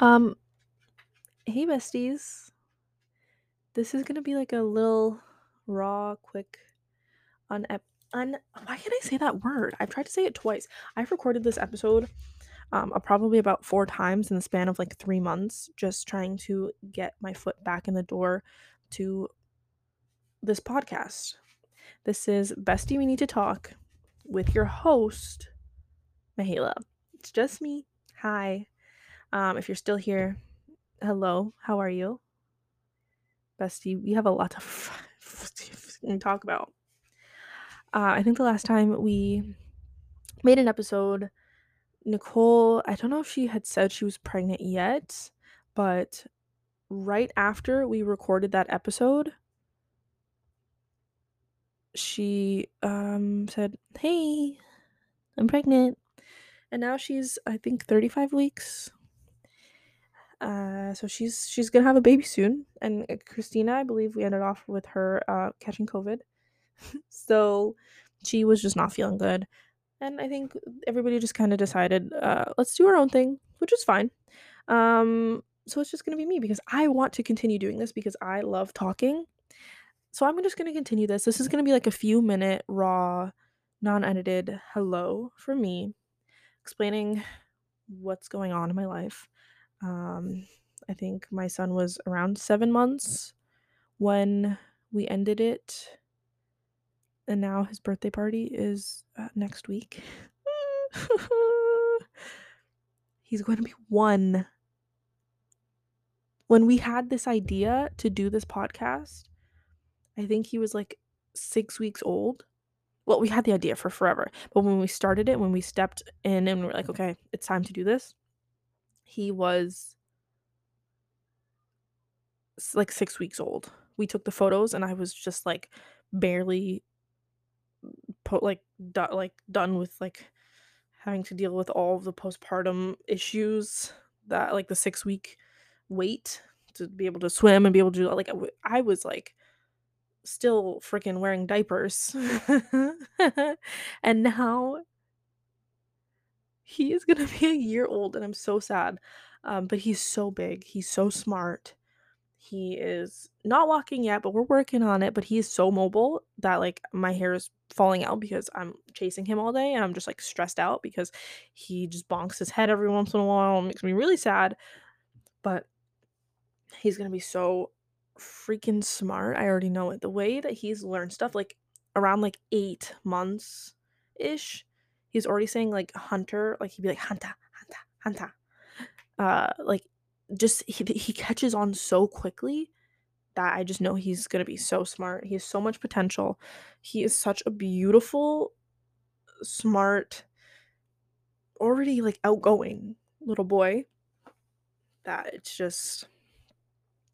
Um, hey besties. This is gonna be like a little raw, quick, un un. Why can't I say that word? I've tried to say it twice. I've recorded this episode, um, probably about four times in the span of like three months, just trying to get my foot back in the door to this podcast. This is Bestie We Need to Talk with your host, Mahela. It's just me. Hi. Um, if you're still here, hello. How are you? Bestie, we have a lot to talk about. Uh, I think the last time we made an episode, Nicole, I don't know if she had said she was pregnant yet, but right after we recorded that episode, she um said, "Hey, I'm pregnant." And now she's I think 35 weeks. Uh, so she's she's gonna have a baby soon, and uh, Christina, I believe we ended off with her uh, catching COVID, so she was just not feeling good, and I think everybody just kind of decided, uh, let's do our own thing, which is fine. Um, so it's just gonna be me because I want to continue doing this because I love talking. So I'm just gonna continue this. This is gonna be like a few minute raw, non-edited hello for me, explaining what's going on in my life um, I think my son was around seven months when we ended it. And now his birthday party is uh, next week. He's going to be one. When we had this idea to do this podcast, I think he was like six weeks old. Well, we had the idea for forever, but when we started it, when we stepped in and we are like, okay, it's time to do this, he was like six weeks old. We took the photos, and I was just like barely put like do- like done with like having to deal with all of the postpartum issues that like the six week wait to be able to swim and be able to do like I was like still freaking wearing diapers and now he is gonna be a year old and i'm so sad um, but he's so big he's so smart he is not walking yet, but we're working on it. But he is so mobile that like my hair is falling out because I'm chasing him all day and I'm just like stressed out because he just bonks his head every once in a while. It makes me really sad. But he's gonna be so freaking smart. I already know it. The way that he's learned stuff, like around like eight months ish, he's already saying like hunter, like he'd be like hunter, hunter, hunter. Uh like just he, he catches on so quickly that I just know he's going to be so smart. He has so much potential. He is such a beautiful, smart, already like outgoing little boy that it's just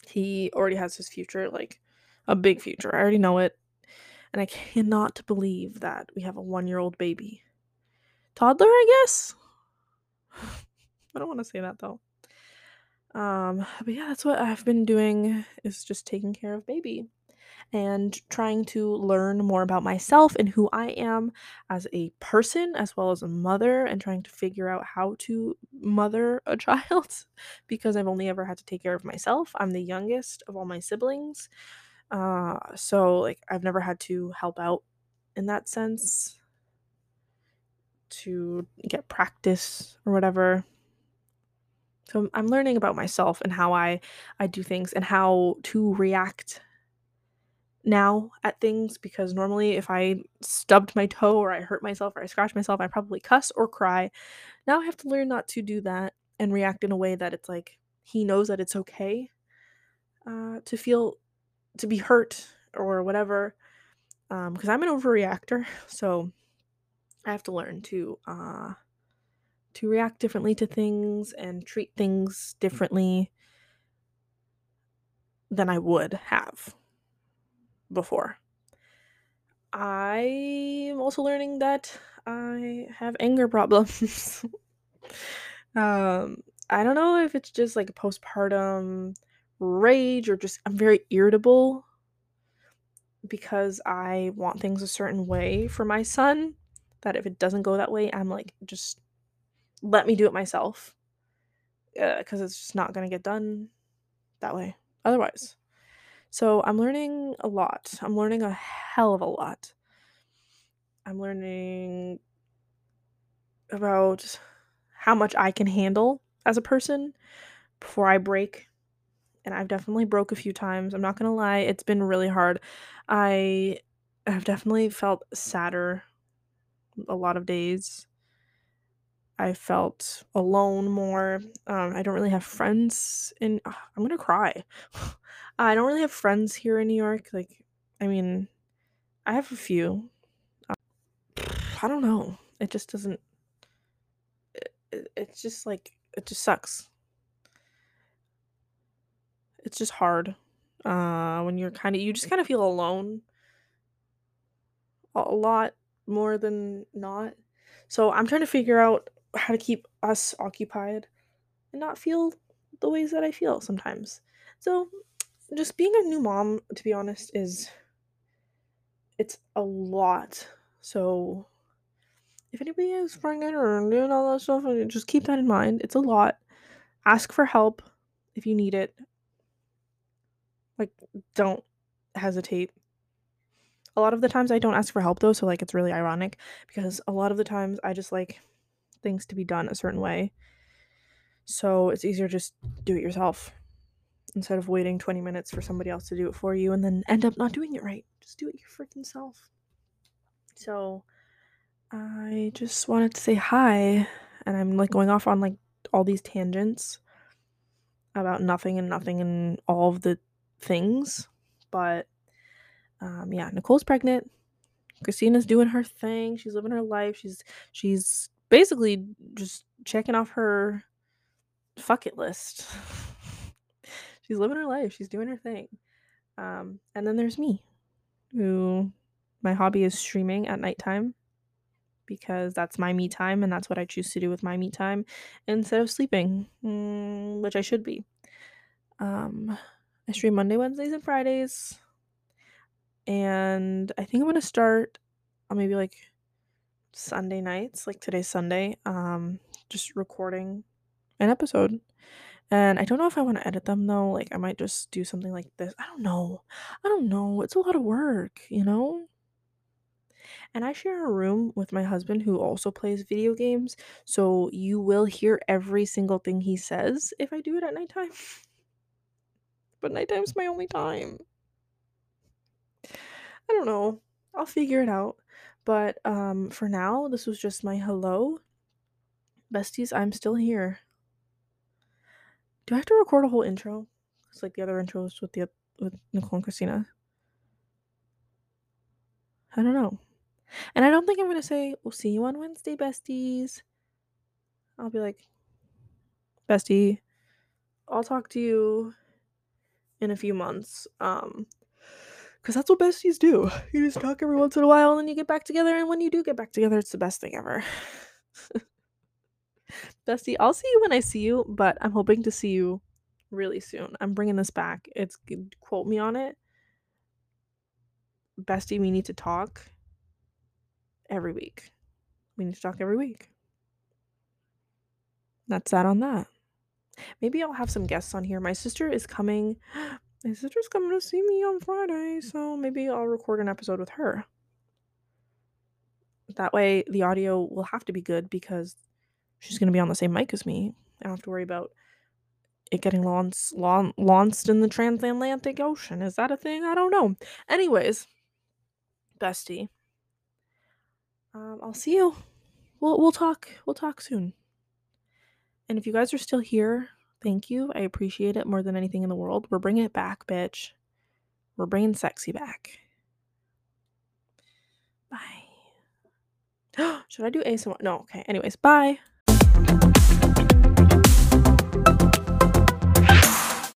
he already has his future like a big future. I already know it. And I cannot believe that we have a 1-year-old baby. Toddler, I guess. I don't want to say that though. Um, but yeah, that's what I've been doing is just taking care of baby and trying to learn more about myself and who I am as a person as well as a mother and trying to figure out how to mother a child because I've only ever had to take care of myself. I'm the youngest of all my siblings. Uh, so like I've never had to help out in that sense to get practice or whatever so I'm learning about myself and how I I do things and how to react now at things because normally if I stubbed my toe or I hurt myself or I scratched myself, I probably cuss or cry. Now I have to learn not to do that and react in a way that it's like he knows that it's okay uh, to feel to be hurt or whatever because um, I'm an overreactor. So I have to learn to uh, to react differently to things and treat things differently than I would have before. I'm also learning that I have anger problems. um, I don't know if it's just like postpartum rage or just I'm very irritable because I want things a certain way for my son that if it doesn't go that way, I'm like just let me do it myself. Uh, because it's just not gonna get done that way otherwise. So I'm learning a lot. I'm learning a hell of a lot. I'm learning about how much I can handle as a person before I break. And I've definitely broke a few times. I'm not going to lie, it's been really hard. I have definitely felt sadder a lot of days. I felt alone more. Um, I don't really have friends in. ugh, I'm gonna cry. I don't really have friends here in New York. Like, I mean, I have a few. I don't know. It just doesn't. It, it, it's just like it just sucks. It's just hard. Uh, when you're kind of you just kind of feel alone a lot more than not. So I'm trying to figure out how to keep us occupied and not feel the ways that I feel sometimes. So just being a new mom, to be honest, is it's a lot. So if anybody is pregnant or doing all that stuff, just keep that in mind. It's a lot. Ask for help if you need it. Like, don't hesitate. A lot of the times I don't ask for help though, so like it's really ironic because a lot of the times I just like things to be done a certain way. So it's easier just do it yourself instead of waiting 20 minutes for somebody else to do it for you and then end up not doing it right. Just do it your freaking self. So I just wanted to say hi and I'm like going off on like all these tangents about nothing and nothing and all of the things. But um yeah, Nicole's pregnant. Christina's doing her thing. She's living her life. She's she's basically just checking off her fuck it list. she's living her life. She's doing her thing. Um, and then there's me, who my hobby is streaming at nighttime because that's my me time and that's what I choose to do with my me time instead of sleeping, mm, which I should be. Um, I stream Monday, Wednesdays, and Fridays. And I think I'm gonna start on maybe like Sunday nights, like today's Sunday, um, just recording an episode. And I don't know if I want to edit them though. Like I might just do something like this. I don't know. I don't know. It's a lot of work, you know? And I share a room with my husband who also plays video games. So you will hear every single thing he says if I do it at nighttime. but nighttime's my only time. I don't know. I'll figure it out. But um for now, this was just my hello. Besties, I'm still here. Do I have to record a whole intro? It's like the other intros with the with Nicole and Christina. I don't know. And I don't think I'm gonna say we'll see you on Wednesday, besties. I'll be like, bestie, I'll talk to you in a few months. Um because that's what besties do. You just talk every once in a while and then you get back together. And when you do get back together, it's the best thing ever. Bestie, I'll see you when I see you, but I'm hoping to see you really soon. I'm bringing this back. It's quote me on it. Bestie, we need to talk every week. We need to talk every week. That's that on that. Maybe I'll have some guests on here. My sister is coming. My sister's coming to see me on Friday, so maybe I'll record an episode with her. That way, the audio will have to be good because she's going to be on the same mic as me. I don't have to worry about it getting launched, laun- launched in the transatlantic ocean. Is that a thing? I don't know. Anyways, bestie, um, I'll see you. We'll we'll talk. We'll talk soon. And if you guys are still here, thank you. I appreciate it more than anything in the world. We're bringing it back, bitch. We're bringing sexy back. Bye. Should I do ASMR? No. Okay. Anyways, bye.